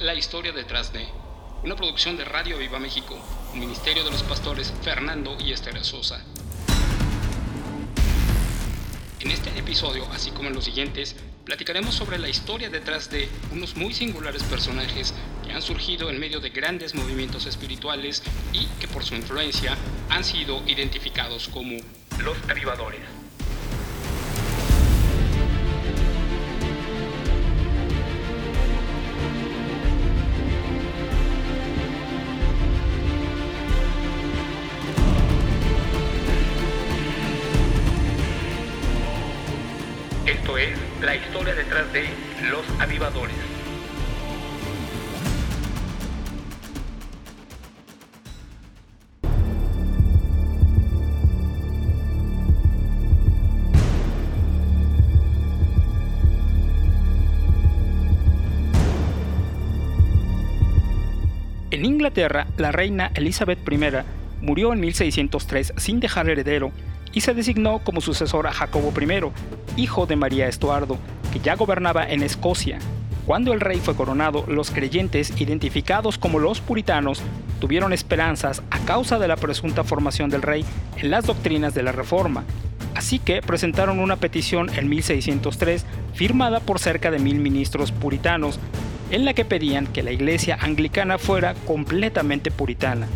La historia detrás de, una producción de Radio Viva México, un ministerio de los pastores Fernando y Esther Sosa. En este episodio, así como en los siguientes, platicaremos sobre la historia detrás de unos muy singulares personajes que han surgido en medio de grandes movimientos espirituales y que por su influencia han sido identificados como los avivadores. De los avivadores. En Inglaterra, la reina Elizabeth I murió en 1603 sin dejar heredero y se designó como sucesor a Jacobo I, hijo de María Estuardo, que ya gobernaba en Escocia. Cuando el rey fue coronado, los creyentes, identificados como los puritanos, tuvieron esperanzas a causa de la presunta formación del rey en las doctrinas de la Reforma. Así que presentaron una petición en 1603 firmada por cerca de mil ministros puritanos, en la que pedían que la iglesia anglicana fuera completamente puritana.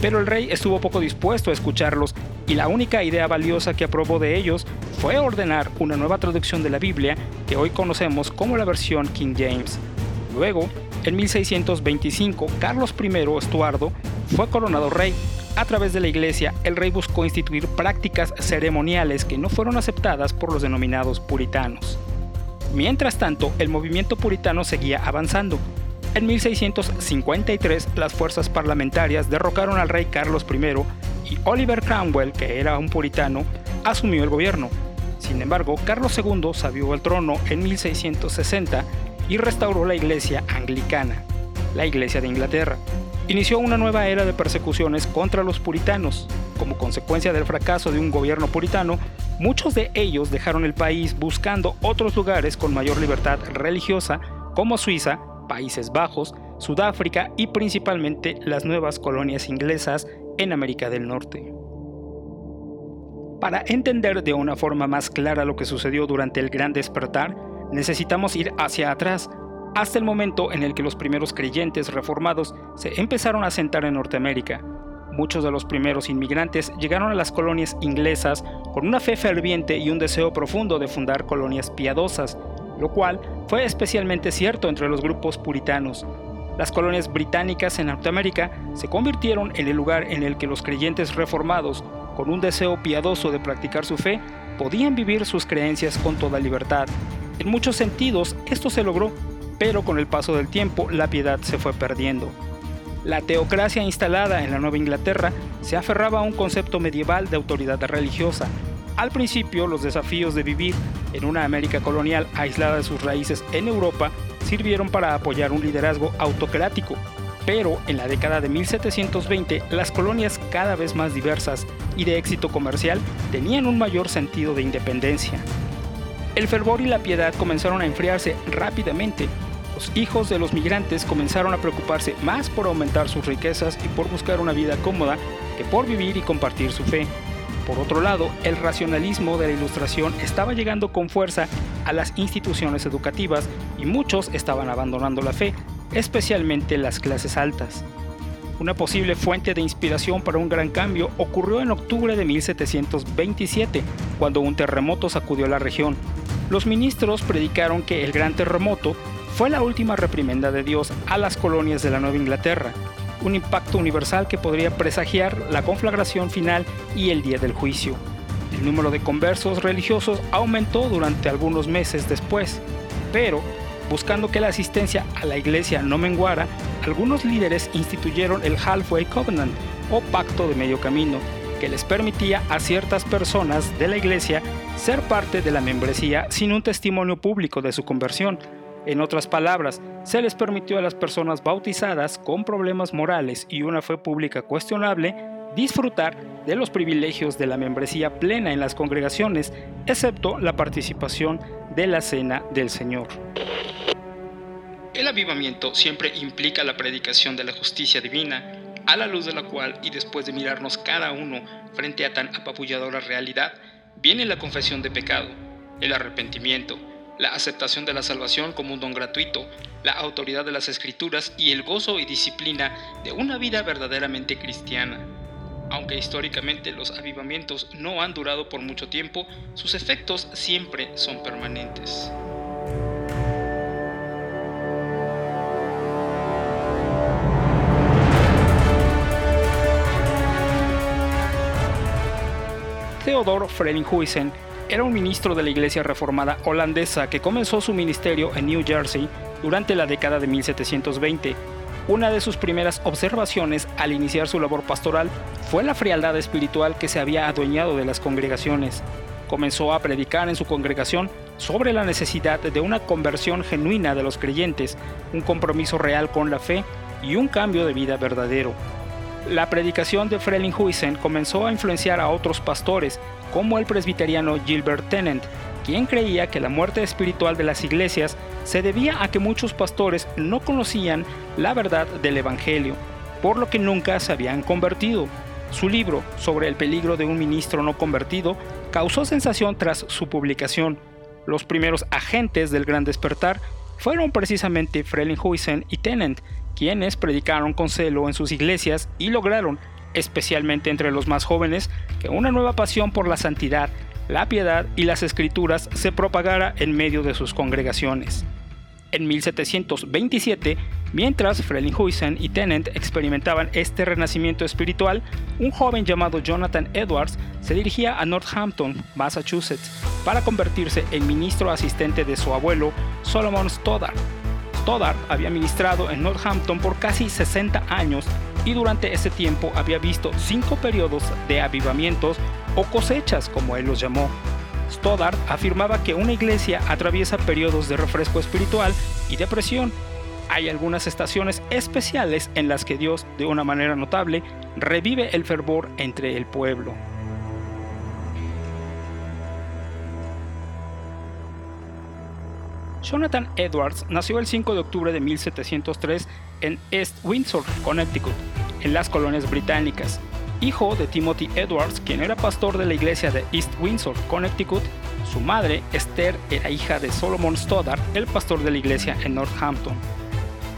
Pero el rey estuvo poco dispuesto a escucharlos y la única idea valiosa que aprobó de ellos fue ordenar una nueva traducción de la Biblia que hoy conocemos como la versión King James. Luego, en 1625, Carlos I Estuardo fue coronado rey. A través de la iglesia, el rey buscó instituir prácticas ceremoniales que no fueron aceptadas por los denominados puritanos. Mientras tanto, el movimiento puritano seguía avanzando. En 1653, las fuerzas parlamentarias derrocaron al rey Carlos I Oliver Cromwell, que era un puritano, asumió el gobierno. Sin embargo, Carlos II sabió el trono en 1660 y restauró la iglesia anglicana, la iglesia de Inglaterra. Inició una nueva era de persecuciones contra los puritanos. Como consecuencia del fracaso de un gobierno puritano, Muchos de ellos dejaron el país buscando otros lugares con mayor libertad religiosa como Suiza, Países Bajos, Sudáfrica y principalmente las nuevas colonias inglesas en América del Norte. Para entender de una forma más clara lo que sucedió durante el Gran Despertar, necesitamos ir hacia atrás, hasta el momento en el que los primeros creyentes reformados se empezaron a sentar en Norteamérica, Muchos de los primeros inmigrantes llegaron a las colonias inglesas con una fe ferviente y un deseo profundo de fundar colonias piadosas, lo cual fue especialmente cierto entre los grupos puritanos. Las colonias británicas en Norteamérica se convirtieron en el lugar en el que los creyentes reformados, con un deseo piadoso de practicar su fe, podían vivir sus creencias con toda libertad. En muchos sentidos esto se logró, pero con el paso del tiempo la piedad se fue perdiendo. La teocracia instalada en la Nueva Inglaterra se aferraba a un concepto medieval de autoridad religiosa. Al principio, los desafíos de vivir en una América colonial aislada de sus raíces en Europa sirvieron para apoyar un liderazgo autocrático, pero en la década de 1720 las colonias cada vez más diversas y de éxito comercial tenían un mayor sentido de independencia. El fervor y la piedad comenzaron a enfriarse rápidamente los hijos de los migrantes comenzaron a preocuparse más por aumentar sus riquezas y por buscar una vida cómoda que por vivir y compartir su fe. Por otro lado, el racionalismo de la ilustración estaba llegando con fuerza a las instituciones educativas y muchos estaban abandonando la fe, especialmente las clases altas. Una posible fuente de inspiración para un gran cambio ocurrió en octubre de 1727, cuando un terremoto sacudió la región. Los ministros predicaron que el gran terremoto fue la última reprimenda de Dios a las colonias de la Nueva Inglaterra, un impacto universal que podría presagiar la conflagración final y el día del juicio. El número de conversos religiosos aumentó durante algunos meses después, pero, buscando que la asistencia a la iglesia no menguara, algunos líderes instituyeron el Halfway Covenant o pacto de medio camino, que les permitía a ciertas personas de la iglesia ser parte de la membresía sin un testimonio público de su conversión, en otras palabras, se les permitió a las personas bautizadas con problemas morales y una fe pública cuestionable disfrutar de los privilegios de la membresía plena en las congregaciones, excepto la participación de la Cena del Señor. El avivamiento siempre implica la predicación de la justicia divina, a la luz de la cual y después de mirarnos cada uno frente a tan apapulladora realidad, viene la confesión de pecado, el arrepentimiento, la aceptación de la salvación como un don gratuito, la autoridad de las escrituras y el gozo y disciplina de una vida verdaderamente cristiana. Aunque históricamente los avivamientos no han durado por mucho tiempo, sus efectos siempre son permanentes. Theodor Frelinghuysen era un ministro de la Iglesia Reformada holandesa que comenzó su ministerio en New Jersey durante la década de 1720. Una de sus primeras observaciones al iniciar su labor pastoral fue la frialdad espiritual que se había adueñado de las congregaciones. Comenzó a predicar en su congregación sobre la necesidad de una conversión genuina de los creyentes, un compromiso real con la fe y un cambio de vida verdadero. La predicación de Frelinghuysen comenzó a influenciar a otros pastores, como el presbiteriano Gilbert Tennant, quien creía que la muerte espiritual de las iglesias se debía a que muchos pastores no conocían la verdad del Evangelio, por lo que nunca se habían convertido. Su libro sobre el peligro de un ministro no convertido causó sensación tras su publicación. Los primeros agentes del gran despertar fueron precisamente Frelinghuysen y Tennant, quienes predicaron con celo en sus iglesias y lograron, especialmente entre los más jóvenes, que una nueva pasión por la santidad, la piedad y las escrituras se propagara en medio de sus congregaciones. En 1727, mientras Frelinghuysen y Tennant experimentaban este renacimiento espiritual, un joven llamado Jonathan Edwards se dirigía a Northampton, Massachusetts, para convertirse en ministro asistente de su abuelo Solomon Stoddard, Stoddard había ministrado en Northampton por casi 60 años y durante ese tiempo había visto cinco periodos de avivamientos o cosechas, como él los llamó. Stoddard afirmaba que una iglesia atraviesa periodos de refresco espiritual y depresión. Hay algunas estaciones especiales en las que Dios, de una manera notable, revive el fervor entre el pueblo. Jonathan Edwards nació el 5 de octubre de 1703 en East Windsor, Connecticut, en las colonias británicas. Hijo de Timothy Edwards, quien era pastor de la iglesia de East Windsor, Connecticut, su madre, Esther, era hija de Solomon Stoddard, el pastor de la iglesia en Northampton.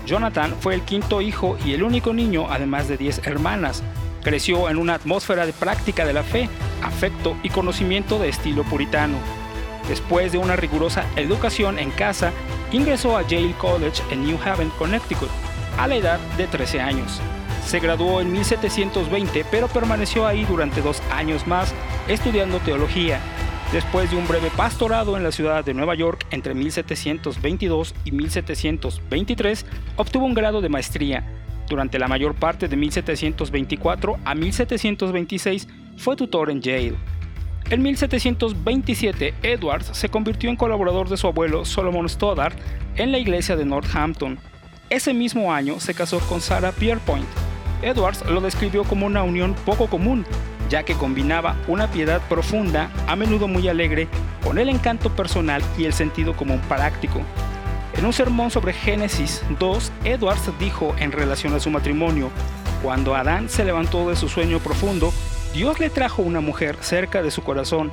Jonathan fue el quinto hijo y el único niño, además de 10 hermanas. Creció en una atmósfera de práctica de la fe, afecto y conocimiento de estilo puritano. Después de una rigurosa educación en casa, ingresó a Yale College en New Haven, Connecticut, a la edad de 13 años. Se graduó en 1720, pero permaneció ahí durante dos años más estudiando teología. Después de un breve pastorado en la ciudad de Nueva York entre 1722 y 1723, obtuvo un grado de maestría. Durante la mayor parte de 1724 a 1726 fue tutor en Yale. En 1727, Edwards se convirtió en colaborador de su abuelo Solomon Stoddard en la iglesia de Northampton. Ese mismo año se casó con Sarah Pierpoint. Edwards lo describió como una unión poco común, ya que combinaba una piedad profunda, a menudo muy alegre, con el encanto personal y el sentido común práctico. En un sermón sobre Génesis 2, Edwards dijo en relación a su matrimonio, cuando Adán se levantó de su sueño profundo, Dios le trajo una mujer cerca de su corazón.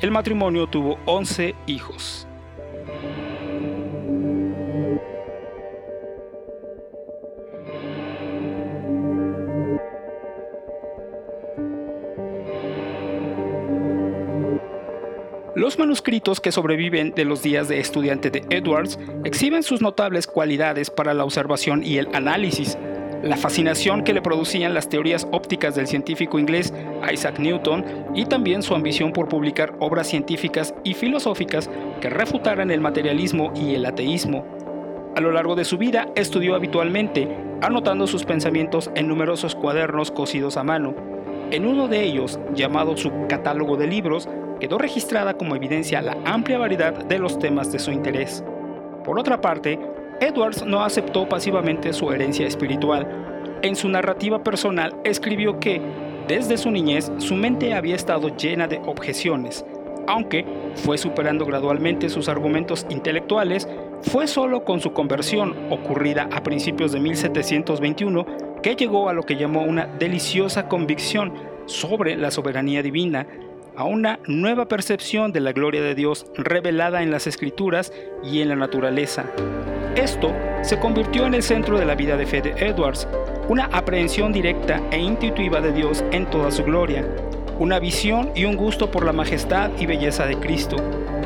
El matrimonio tuvo 11 hijos. Los manuscritos que sobreviven de los días de estudiante de Edwards exhiben sus notables cualidades para la observación y el análisis, la fascinación que le producían las teorías ópticas del científico inglés Isaac Newton y también su ambición por publicar obras científicas y filosóficas que refutaran el materialismo y el ateísmo. A lo largo de su vida estudió habitualmente, anotando sus pensamientos en numerosos cuadernos cosidos a mano. En uno de ellos, llamado su catálogo de libros, quedó registrada como evidencia la amplia variedad de los temas de su interés. Por otra parte, Edwards no aceptó pasivamente su herencia espiritual. En su narrativa personal escribió que, desde su niñez, su mente había estado llena de objeciones. Aunque fue superando gradualmente sus argumentos intelectuales, Fue solo con su conversión, ocurrida a principios de 1721, que llegó a lo que llamó una deliciosa convicción sobre la soberanía divina, a una nueva percepción de la gloria de Dios revelada en las escrituras y en la naturaleza. Esto se convirtió en el centro de la vida de fe de Edwards, una aprehensión directa e intuitiva de Dios en toda su gloria, una visión y un gusto por la majestad y belleza de Cristo,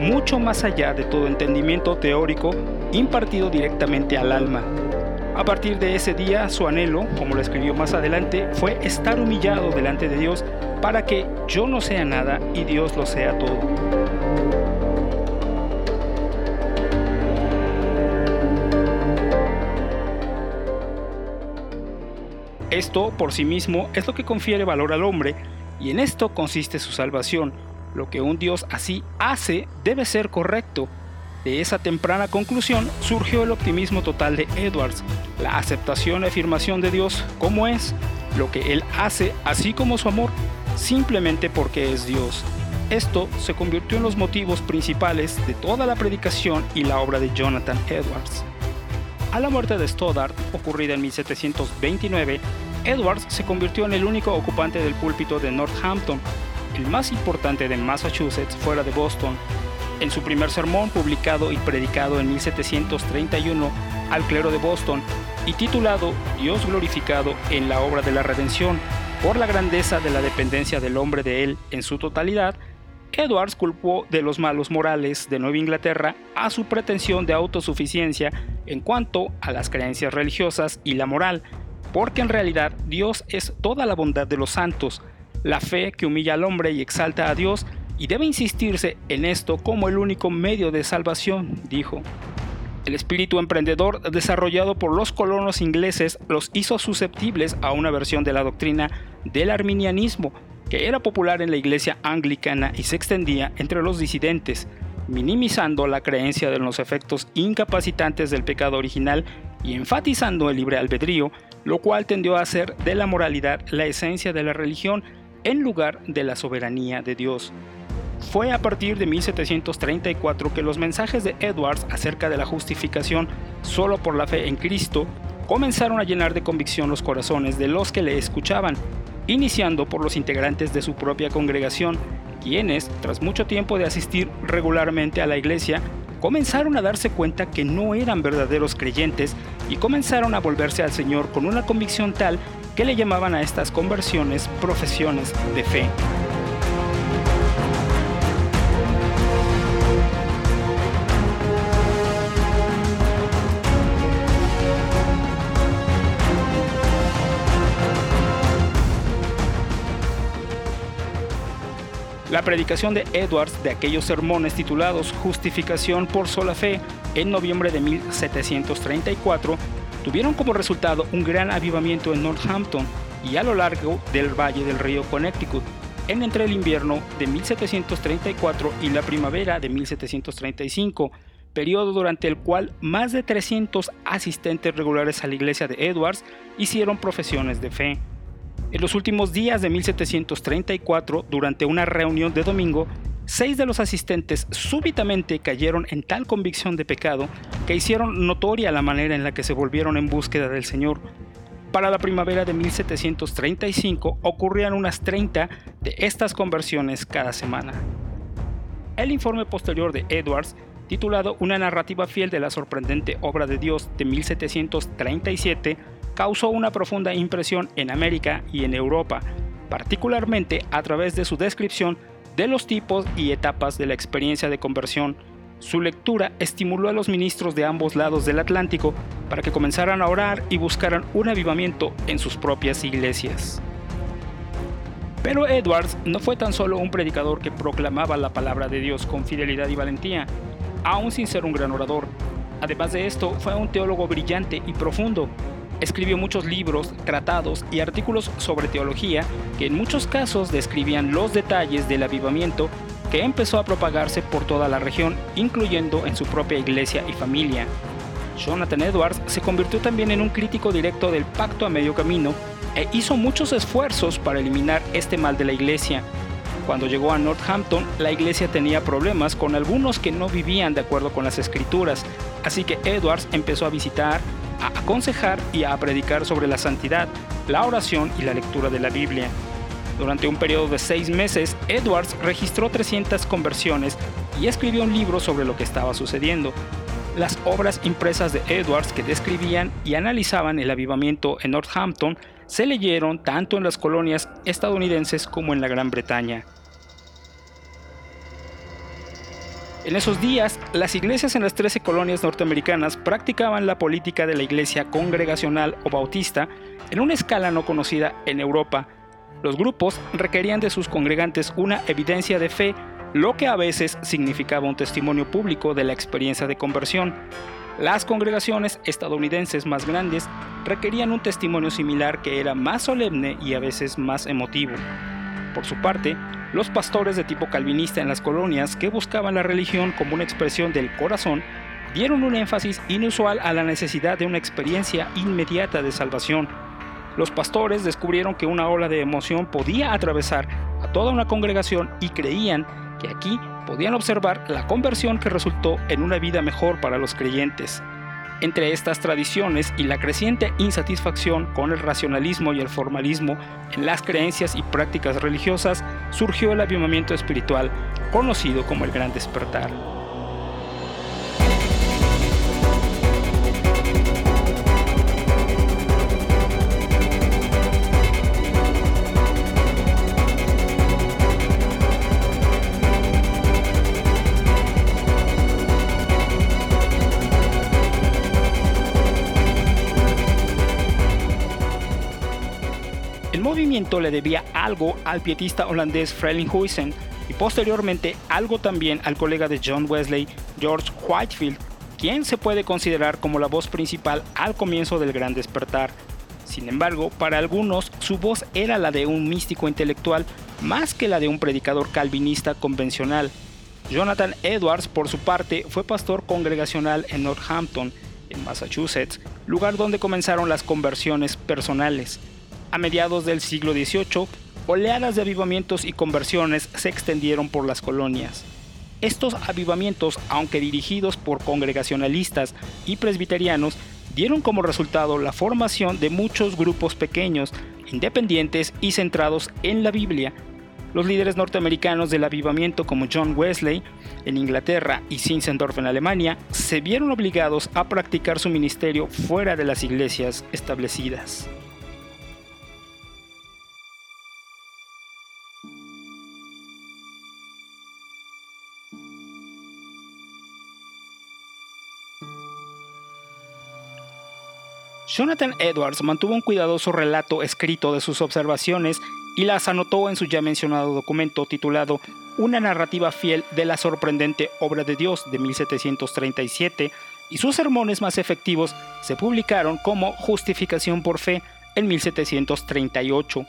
mucho más allá de todo entendimiento teórico impartido directamente al alma. A partir de ese día, su anhelo, como lo escribió más adelante, fue estar humillado delante de Dios para que yo no sea nada y Dios lo sea todo. Esto por sí mismo es lo que confiere valor al hombre y en esto consiste su salvación. Lo que un Dios así hace debe ser correcto. De esa temprana conclusión surgió el optimismo total de Edwards, la aceptación y afirmación de Dios como es, lo que Él hace, así como su amor, simplemente porque es Dios. Esto se convirtió en los motivos principales de toda la predicación y la obra de Jonathan Edwards. A la muerte de Stoddard, ocurrida en 1729, Edwards se convirtió en el único ocupante del púlpito de Northampton, el más importante de Massachusetts fuera de Boston. En su primer sermón publicado y predicado en 1731 al clero de Boston y titulado Dios glorificado en la obra de la redención por la grandeza de la dependencia del hombre de él en su totalidad, Edwards culpó de los malos morales de Nueva Inglaterra a su pretensión de autosuficiencia en cuanto a las creencias religiosas y la moral, porque en realidad Dios es toda la bondad de los santos, la fe que humilla al hombre y exalta a Dios, y debe insistirse en esto como el único medio de salvación, dijo. El espíritu emprendedor desarrollado por los colonos ingleses los hizo susceptibles a una versión de la doctrina del arminianismo, que era popular en la iglesia anglicana y se extendía entre los disidentes, minimizando la creencia de los efectos incapacitantes del pecado original y enfatizando el libre albedrío, lo cual tendió a hacer de la moralidad la esencia de la religión en lugar de la soberanía de Dios. Fue a partir de 1734 que los mensajes de Edwards acerca de la justificación solo por la fe en Cristo comenzaron a llenar de convicción los corazones de los que le escuchaban, iniciando por los integrantes de su propia congregación, quienes, tras mucho tiempo de asistir regularmente a la iglesia, comenzaron a darse cuenta que no eran verdaderos creyentes y comenzaron a volverse al Señor con una convicción tal que le llamaban a estas conversiones profesiones de fe. La predicación de Edwards de aquellos sermones titulados Justificación por sola fe en noviembre de 1734 tuvieron como resultado un gran avivamiento en Northampton y a lo largo del valle del río Connecticut en entre el invierno de 1734 y la primavera de 1735, periodo durante el cual más de 300 asistentes regulares a la iglesia de Edwards hicieron profesiones de fe. En los últimos días de 1734, durante una reunión de domingo, seis de los asistentes súbitamente cayeron en tal convicción de pecado que hicieron notoria la manera en la que se volvieron en búsqueda del Señor. Para la primavera de 1735 ocurrían unas 30 de estas conversiones cada semana. El informe posterior de Edwards, titulado Una narrativa fiel de la sorprendente obra de Dios de 1737, causó una profunda impresión en América y en Europa, particularmente a través de su descripción de los tipos y etapas de la experiencia de conversión. Su lectura estimuló a los ministros de ambos lados del Atlántico para que comenzaran a orar y buscaran un avivamiento en sus propias iglesias. Pero Edwards no fue tan solo un predicador que proclamaba la palabra de Dios con fidelidad y valentía, aún sin ser un gran orador. Además de esto, fue un teólogo brillante y profundo, Escribió muchos libros, tratados y artículos sobre teología que en muchos casos describían los detalles del avivamiento que empezó a propagarse por toda la región, incluyendo en su propia iglesia y familia. Jonathan Edwards se convirtió también en un crítico directo del pacto a medio camino e hizo muchos esfuerzos para eliminar este mal de la iglesia. Cuando llegó a Northampton, la iglesia tenía problemas con algunos que no vivían de acuerdo con las escrituras, así que Edwards empezó a visitar, a aconsejar y a predicar sobre la santidad, la oración y la lectura de la Biblia. Durante un periodo de seis meses, Edwards registró 300 conversiones y escribió un libro sobre lo que estaba sucediendo. Las obras impresas de Edwards que describían y analizaban el avivamiento en Northampton se leyeron tanto en las colonias estadounidenses como en la Gran Bretaña. En esos días, las iglesias en las 13 colonias norteamericanas practicaban la política de la iglesia congregacional o bautista en una escala no conocida en Europa. Los grupos requerían de sus congregantes una evidencia de fe, lo que a veces significaba un testimonio público de la experiencia de conversión. Las congregaciones estadounidenses más grandes requerían un testimonio similar que era más solemne y a veces más emotivo. Por su parte, los pastores de tipo calvinista en las colonias que buscaban la religión como una expresión del corazón dieron un énfasis inusual a la necesidad de una experiencia inmediata de salvación. Los pastores descubrieron que una ola de emoción podía atravesar a toda una congregación y creían que aquí podían observar la conversión que resultó en una vida mejor para los creyentes. Entre estas tradiciones y la creciente insatisfacción con el racionalismo y el formalismo en las creencias y prácticas religiosas, surgió el avivamiento espiritual, conocido como el Gran Despertar. Le debía algo al pietista holandés Frelinghuysen y posteriormente algo también al colega de John Wesley, George Whitefield, quien se puede considerar como la voz principal al comienzo del Gran Despertar. Sin embargo, para algunos su voz era la de un místico intelectual más que la de un predicador calvinista convencional. Jonathan Edwards, por su parte, fue pastor congregacional en Northampton, en Massachusetts, lugar donde comenzaron las conversiones personales. A mediados del siglo XVIII, oleadas de avivamientos y conversiones se extendieron por las colonias. Estos avivamientos, aunque dirigidos por congregacionalistas y presbiterianos, dieron como resultado la formación de muchos grupos pequeños, independientes y centrados en la Biblia. Los líderes norteamericanos del avivamiento como John Wesley en Inglaterra y Zinzendorf en Alemania se vieron obligados a practicar su ministerio fuera de las iglesias establecidas. Jonathan Edwards mantuvo un cuidadoso relato escrito de sus observaciones y las anotó en su ya mencionado documento titulado Una narrativa fiel de la sorprendente obra de Dios de 1737 y sus sermones más efectivos se publicaron como Justificación por Fe en 1738.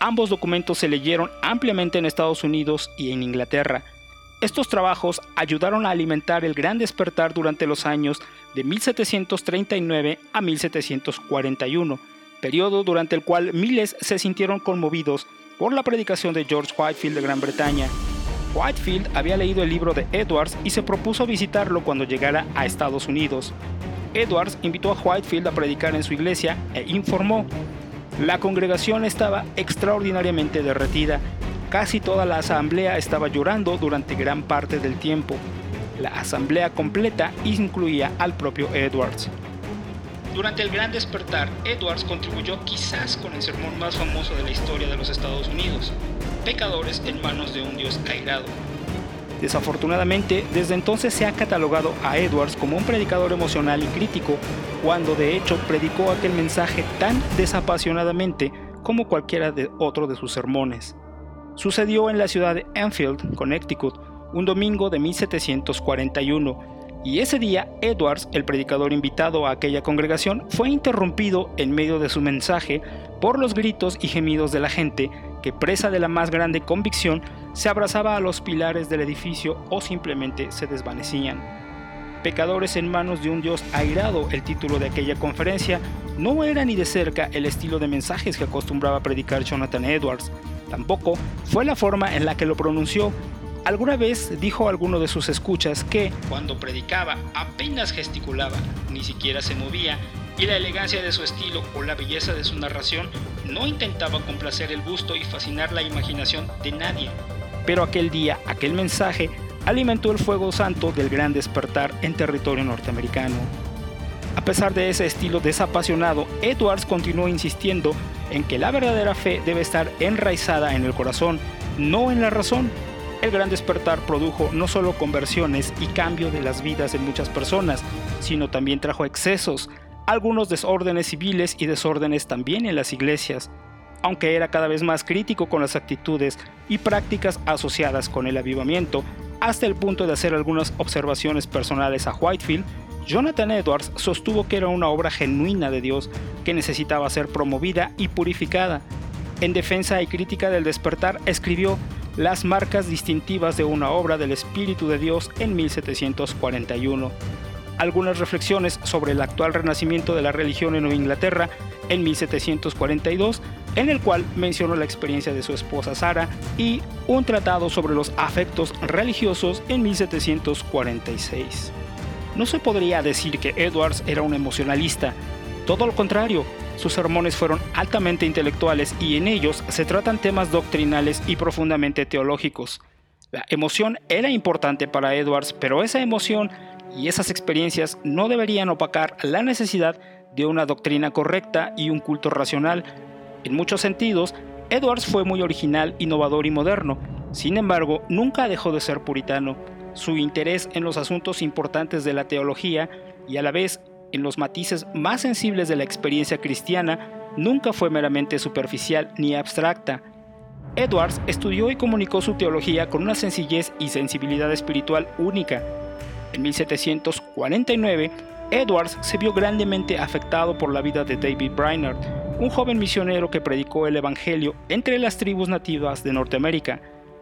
Ambos documentos se leyeron ampliamente en Estados Unidos y en Inglaterra. Estos trabajos ayudaron a alimentar el gran despertar durante los años de 1739 a 1741, periodo durante el cual miles se sintieron conmovidos por la predicación de George Whitefield de Gran Bretaña. Whitefield había leído el libro de Edwards y se propuso visitarlo cuando llegara a Estados Unidos. Edwards invitó a Whitefield a predicar en su iglesia e informó, la congregación estaba extraordinariamente derretida Casi toda la asamblea estaba llorando durante gran parte del tiempo. La asamblea completa incluía al propio Edwards. Durante el Gran Despertar, Edwards contribuyó quizás con el sermón más famoso de la historia de los Estados Unidos, Pecadores en manos de un Dios airado. Desafortunadamente, desde entonces se ha catalogado a Edwards como un predicador emocional y crítico, cuando de hecho predicó aquel mensaje tan desapasionadamente como cualquiera de otro de sus sermones sucedió en la ciudad de Enfield, Connecticut, un domingo de 1741, y ese día Edwards, el predicador invitado a aquella congregación, fue interrumpido en medio de su mensaje por los gritos y gemidos de la gente que, presa de la más grande convicción, se abrazaba a los pilares del edificio o simplemente se desvanecían. Pecadores en manos de un Dios airado, el título de aquella conferencia, no era ni de cerca el estilo de mensajes que acostumbraba predicar Jonathan Edwards. Tampoco fue la forma en la que lo pronunció. Alguna vez dijo a alguno de sus escuchas que, cuando predicaba, apenas gesticulaba, ni siquiera se movía, y la elegancia de su estilo o la belleza de su narración no intentaba complacer el gusto y fascinar la imaginación de nadie. Pero aquel día, aquel mensaje, alimentó el fuego santo del gran despertar en territorio norteamericano. A pesar de ese estilo desapasionado, Edwards continuó insistiendo en que la verdadera fe debe estar enraizada en el corazón, no en la razón. El gran despertar produjo no solo conversiones y cambio de las vidas de muchas personas, sino también trajo excesos, algunos desórdenes civiles y desórdenes también en las iglesias, aunque era cada vez más crítico con las actitudes y prácticas asociadas con el avivamiento, hasta el punto de hacer algunas observaciones personales a Whitefield, Jonathan Edwards sostuvo que era una obra genuina de Dios que necesitaba ser promovida y purificada. En defensa y crítica del despertar escribió Las marcas distintivas de una obra del Espíritu de Dios en 1741. Algunas reflexiones sobre el actual renacimiento de la religión en Nueva Inglaterra en 1742 en el cual mencionó la experiencia de su esposa Sara y un tratado sobre los afectos religiosos en 1746. No se podría decir que Edwards era un emocionalista, todo lo contrario, sus sermones fueron altamente intelectuales y en ellos se tratan temas doctrinales y profundamente teológicos. La emoción era importante para Edwards, pero esa emoción y esas experiencias no deberían opacar la necesidad de una doctrina correcta y un culto racional en muchos sentidos, Edwards fue muy original, innovador y moderno. Sin embargo, nunca dejó de ser puritano. Su interés en los asuntos importantes de la teología y a la vez en los matices más sensibles de la experiencia cristiana nunca fue meramente superficial ni abstracta. Edwards estudió y comunicó su teología con una sencillez y sensibilidad espiritual única. En 1749, Edwards se vio grandemente afectado por la vida de David Brainerd, un joven misionero que predicó el Evangelio entre las tribus nativas de Norteamérica,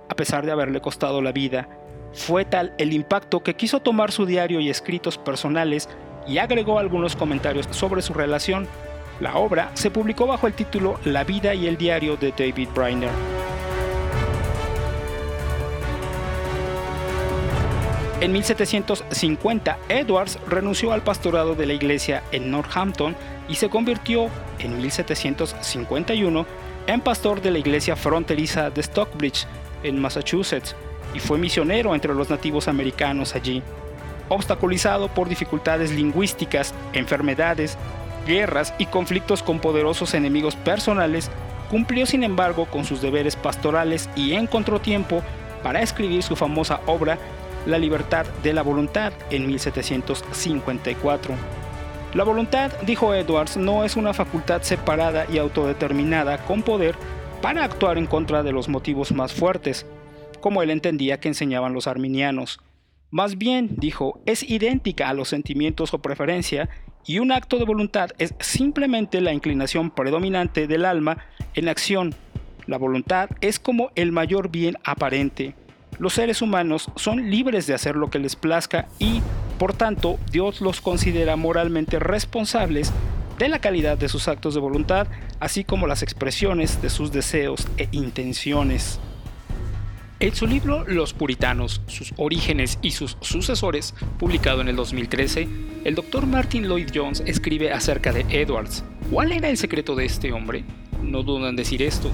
a pesar de haberle costado la vida. Fue tal el impacto que quiso tomar su diario y escritos personales y agregó algunos comentarios sobre su relación. La obra se publicó bajo el título La vida y el diario de David Briner. En 1750, Edwards renunció al pastorado de la iglesia en Northampton y se convirtió en 1751 en pastor de la iglesia fronteriza de Stockbridge, en Massachusetts, y fue misionero entre los nativos americanos allí. Obstaculizado por dificultades lingüísticas, enfermedades, guerras y conflictos con poderosos enemigos personales, cumplió sin embargo con sus deberes pastorales y encontró tiempo para escribir su famosa obra la libertad de la voluntad en 1754. La voluntad, dijo Edwards, no es una facultad separada y autodeterminada con poder para actuar en contra de los motivos más fuertes, como él entendía que enseñaban los arminianos. Más bien, dijo, es idéntica a los sentimientos o preferencia, y un acto de voluntad es simplemente la inclinación predominante del alma en acción. La voluntad es como el mayor bien aparente los seres humanos son libres de hacer lo que les plazca y, por tanto, Dios los considera moralmente responsables de la calidad de sus actos de voluntad, así como las expresiones de sus deseos e intenciones. En su libro Los Puritanos, sus orígenes y sus sucesores, publicado en el 2013, el doctor Martin Lloyd Jones escribe acerca de Edwards. ¿Cuál era el secreto de este hombre? No dudan decir esto.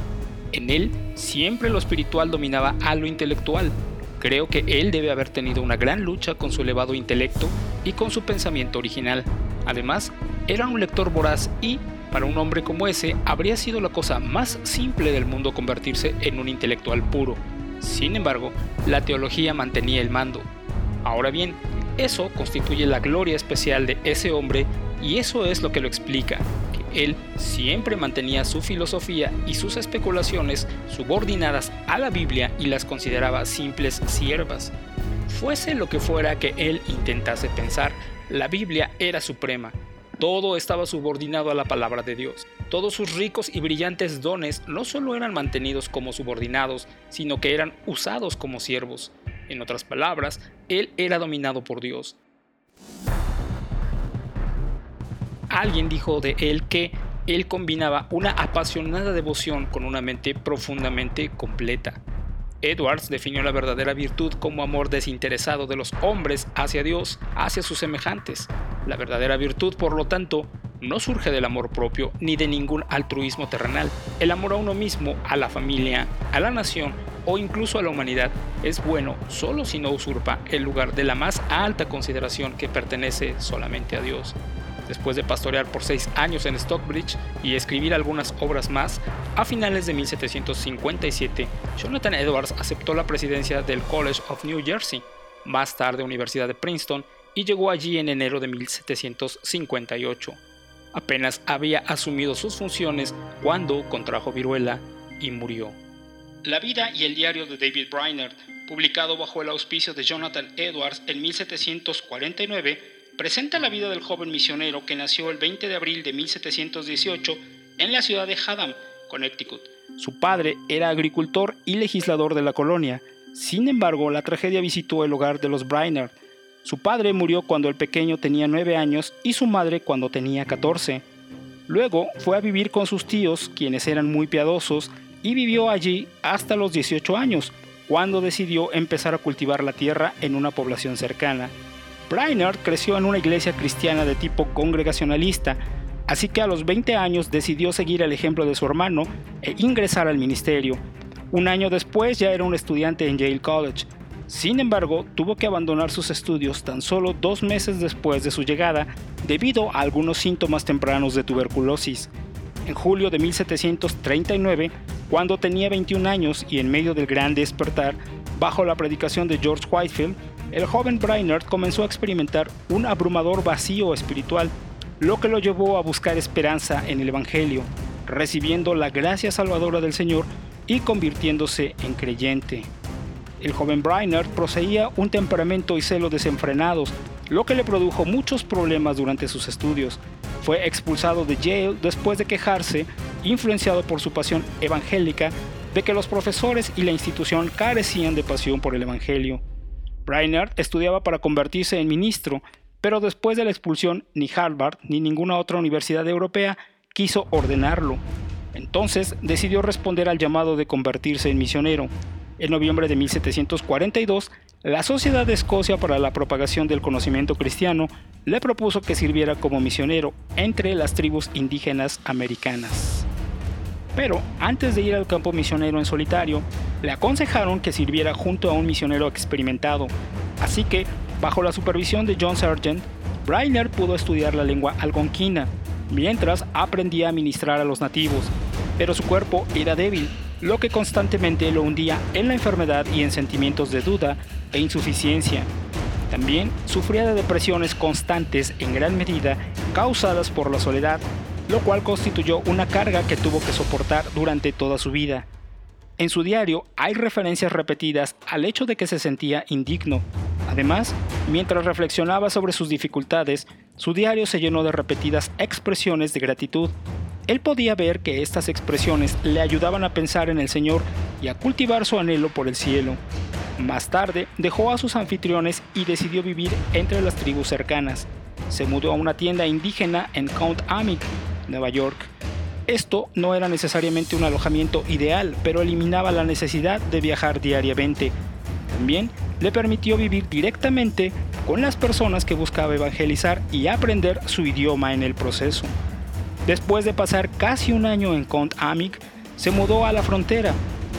En él siempre lo espiritual dominaba a lo intelectual. Creo que él debe haber tenido una gran lucha con su elevado intelecto y con su pensamiento original. Además, era un lector voraz y, para un hombre como ese, habría sido la cosa más simple del mundo convertirse en un intelectual puro. Sin embargo, la teología mantenía el mando. Ahora bien, eso constituye la gloria especial de ese hombre y eso es lo que lo explica, él siempre mantenía su filosofía y sus especulaciones subordinadas a la Biblia y las consideraba simples siervas. Fuese lo que fuera que él intentase pensar, la Biblia era suprema. Todo estaba subordinado a la palabra de Dios. Todos sus ricos y brillantes dones no solo eran mantenidos como subordinados, sino que eran usados como siervos. En otras palabras, él era dominado por Dios. Alguien dijo de él que él combinaba una apasionada devoción con una mente profundamente completa. Edwards definió la verdadera virtud como amor desinteresado de los hombres hacia Dios, hacia sus semejantes. La verdadera virtud, por lo tanto, no surge del amor propio ni de ningún altruismo terrenal. El amor a uno mismo, a la familia, a la nación o incluso a la humanidad es bueno solo si no usurpa el lugar de la más alta consideración que pertenece solamente a Dios. Después de pastorear por seis años en Stockbridge y escribir algunas obras más, a finales de 1757, Jonathan Edwards aceptó la presidencia del College of New Jersey, más tarde Universidad de Princeton, y llegó allí en enero de 1758. Apenas había asumido sus funciones cuando contrajo viruela y murió. La vida y el diario de David Brainerd, publicado bajo el auspicio de Jonathan Edwards en 1749, presenta la vida del joven misionero que nació el 20 de abril de 1718 en la ciudad de Haddam, Connecticut. Su padre era agricultor y legislador de la colonia. Sin embargo, la tragedia visitó el hogar de los Brainerd, su padre murió cuando el pequeño tenía 9 años y su madre cuando tenía 14. Luego fue a vivir con sus tíos, quienes eran muy piadosos, y vivió allí hasta los 18 años, cuando decidió empezar a cultivar la tierra en una población cercana. Brainerd creció en una iglesia cristiana de tipo congregacionalista, así que a los 20 años decidió seguir el ejemplo de su hermano e ingresar al ministerio. Un año después ya era un estudiante en Yale College. Sin embargo, tuvo que abandonar sus estudios tan solo dos meses después de su llegada debido a algunos síntomas tempranos de tuberculosis. En julio de 1739, cuando tenía 21 años y en medio del gran despertar, bajo la predicación de George Whitefield, el joven Brainerd comenzó a experimentar un abrumador vacío espiritual, lo que lo llevó a buscar esperanza en el Evangelio, recibiendo la gracia salvadora del Señor y convirtiéndose en creyente. El joven Brainerd poseía un temperamento y celo desenfrenados, lo que le produjo muchos problemas durante sus estudios. Fue expulsado de Yale después de quejarse, influenciado por su pasión evangélica, de que los profesores y la institución carecían de pasión por el Evangelio. Brainerd estudiaba para convertirse en ministro, pero después de la expulsión ni Harvard ni ninguna otra universidad europea quiso ordenarlo. Entonces decidió responder al llamado de convertirse en misionero. En noviembre de 1742, la Sociedad de Escocia para la Propagación del Conocimiento Cristiano le propuso que sirviera como misionero entre las tribus indígenas americanas. Pero antes de ir al campo misionero en solitario, le aconsejaron que sirviera junto a un misionero experimentado, así que, bajo la supervisión de John Sargent, Brainer pudo estudiar la lengua algonquina, mientras aprendía a ministrar a los nativos, pero su cuerpo era débil lo que constantemente lo hundía en la enfermedad y en sentimientos de duda e insuficiencia. También sufría de depresiones constantes en gran medida causadas por la soledad, lo cual constituyó una carga que tuvo que soportar durante toda su vida. En su diario hay referencias repetidas al hecho de que se sentía indigno. Además, mientras reflexionaba sobre sus dificultades, su diario se llenó de repetidas expresiones de gratitud él podía ver que estas expresiones le ayudaban a pensar en el Señor y a cultivar su anhelo por el cielo. Más tarde dejó a sus anfitriones y decidió vivir entre las tribus cercanas. Se mudó a una tienda indígena en Count Amic, Nueva York. Esto no era necesariamente un alojamiento ideal, pero eliminaba la necesidad de viajar diariamente. También le permitió vivir directamente con las personas que buscaba evangelizar y aprender su idioma en el proceso. Después de pasar casi un año en Count Amic, se mudó a la frontera.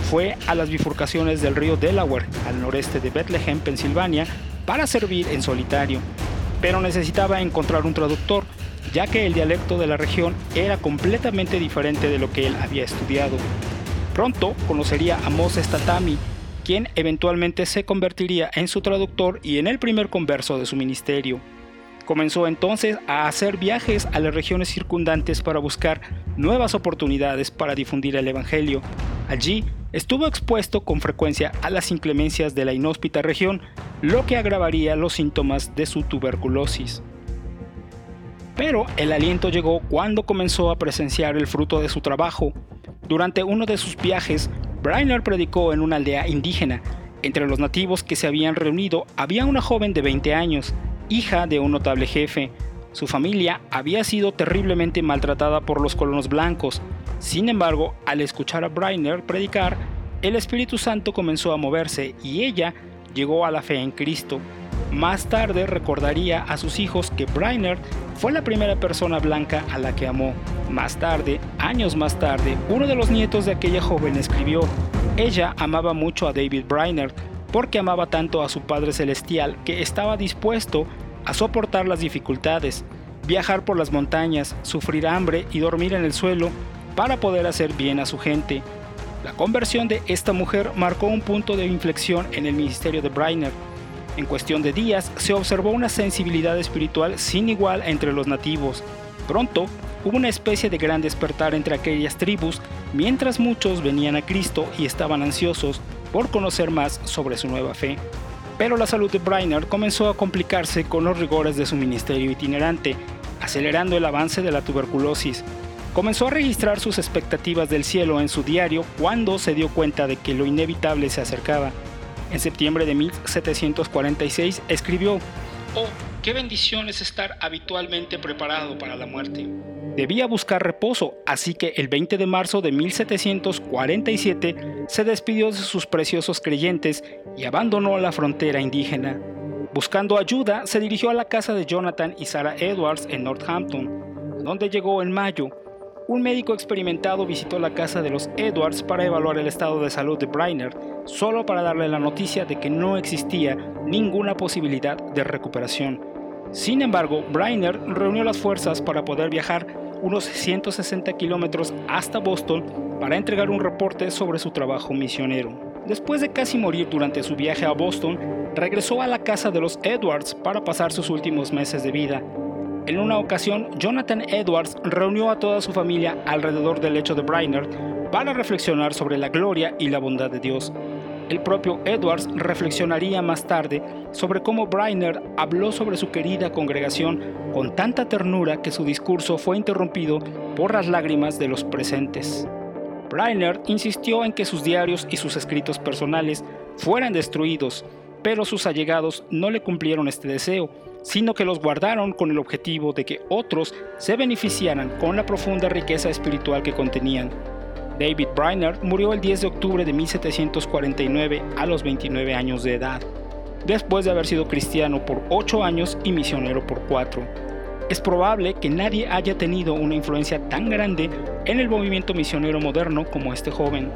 Fue a las bifurcaciones del río Delaware, al noreste de Bethlehem, Pensilvania, para servir en solitario. Pero necesitaba encontrar un traductor, ya que el dialecto de la región era completamente diferente de lo que él había estudiado. Pronto conocería a Moses Tatami, quien eventualmente se convertiría en su traductor y en el primer converso de su ministerio. Comenzó entonces a hacer viajes a las regiones circundantes para buscar nuevas oportunidades para difundir el Evangelio. Allí estuvo expuesto con frecuencia a las inclemencias de la inhóspita región, lo que agravaría los síntomas de su tuberculosis. Pero el aliento llegó cuando comenzó a presenciar el fruto de su trabajo. Durante uno de sus viajes, Brainer predicó en una aldea indígena. Entre los nativos que se habían reunido había una joven de 20 años, hija de un notable jefe. Su familia había sido terriblemente maltratada por los colonos blancos. Sin embargo, al escuchar a Briner predicar, el Espíritu Santo comenzó a moverse y ella llegó a la fe en Cristo. Más tarde recordaría a sus hijos que Briner fue la primera persona blanca a la que amó. Más tarde, años más tarde, uno de los nietos de aquella joven escribió, ella amaba mucho a David Briner porque amaba tanto a su Padre Celestial que estaba dispuesto a soportar las dificultades, viajar por las montañas, sufrir hambre y dormir en el suelo para poder hacer bien a su gente. La conversión de esta mujer marcó un punto de inflexión en el ministerio de Briner. En cuestión de días se observó una sensibilidad espiritual sin igual entre los nativos. Pronto hubo una especie de gran despertar entre aquellas tribus, mientras muchos venían a Cristo y estaban ansiosos por conocer más sobre su nueva fe. Pero la salud de Briner comenzó a complicarse con los rigores de su ministerio itinerante, acelerando el avance de la tuberculosis. Comenzó a registrar sus expectativas del cielo en su diario cuando se dio cuenta de que lo inevitable se acercaba. En septiembre de 1746 escribió, Oh, qué bendición es estar habitualmente preparado para la muerte. Debía buscar reposo, así que el 20 de marzo de 1747 se despidió de sus preciosos creyentes y abandonó la frontera indígena. Buscando ayuda, se dirigió a la casa de Jonathan y Sarah Edwards en Northampton, donde llegó en mayo. Un médico experimentado visitó la casa de los Edwards para evaluar el estado de salud de Briner, solo para darle la noticia de que no existía ninguna posibilidad de recuperación. Sin embargo, Briner reunió las fuerzas para poder viajar unos 160 kilómetros hasta Boston para entregar un reporte sobre su trabajo misionero. Después de casi morir durante su viaje a Boston, regresó a la casa de los Edwards para pasar sus últimos meses de vida. En una ocasión, Jonathan Edwards reunió a toda su familia alrededor del lecho de Briner para reflexionar sobre la gloria y la bondad de Dios. El propio Edwards reflexionaría más tarde sobre cómo Briner habló sobre su querida congregación con tanta ternura que su discurso fue interrumpido por las lágrimas de los presentes. Briner insistió en que sus diarios y sus escritos personales fueran destruidos, pero sus allegados no le cumplieron este deseo, sino que los guardaron con el objetivo de que otros se beneficiaran con la profunda riqueza espiritual que contenían. David Briner murió el 10 de octubre de 1749 a los 29 años de edad, después de haber sido cristiano por 8 años y misionero por 4. Es probable que nadie haya tenido una influencia tan grande en el movimiento misionero moderno como este joven.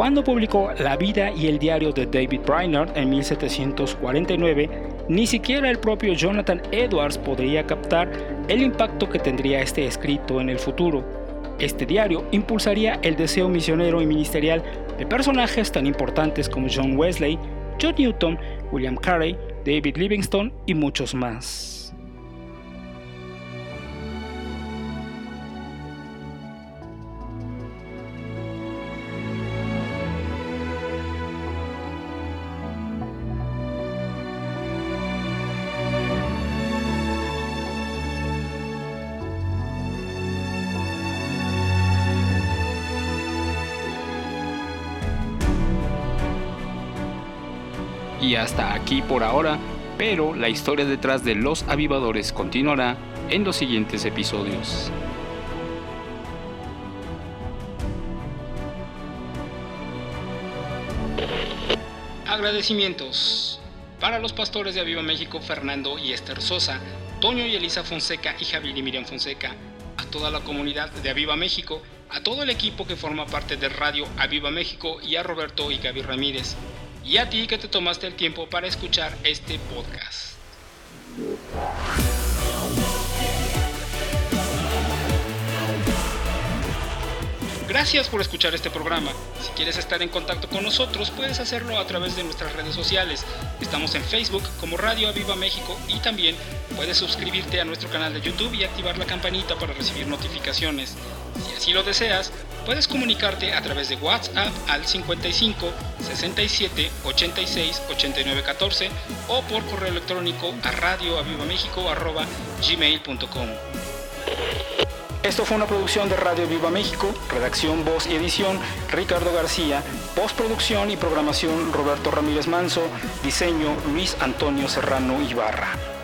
Cuando publicó La vida y el diario de David Briner en 1749, ni siquiera el propio Jonathan Edwards podría captar el impacto que tendría este escrito en el futuro. Este diario impulsaría el deseo misionero y ministerial de personajes tan importantes como John Wesley, John Newton, William Carey, David Livingstone y muchos más. Hasta aquí por ahora, pero la historia detrás de los avivadores continuará en los siguientes episodios. Agradecimientos para los pastores de Aviva México Fernando y Esther Sosa, Toño y Elisa Fonseca y Javier y Miriam Fonseca, a toda la comunidad de Aviva México, a todo el equipo que forma parte de Radio Aviva México y a Roberto y Gaby Ramírez y a ti que te tomaste el tiempo para escuchar este podcast. Gracias por escuchar este programa. Si quieres estar en contacto con nosotros, puedes hacerlo a través de nuestras redes sociales. Estamos en Facebook como Radio Aviva México y también puedes suscribirte a nuestro canal de YouTube y activar la campanita para recibir notificaciones. Si así lo deseas, puedes comunicarte a través de WhatsApp al 55 67 86 89 14 o por correo electrónico a radioavivamexico.gmail.com. Esto fue una producción de Radio Viva México, redacción, voz y edición Ricardo García, postproducción y programación Roberto Ramírez Manso, diseño Luis Antonio Serrano Ibarra.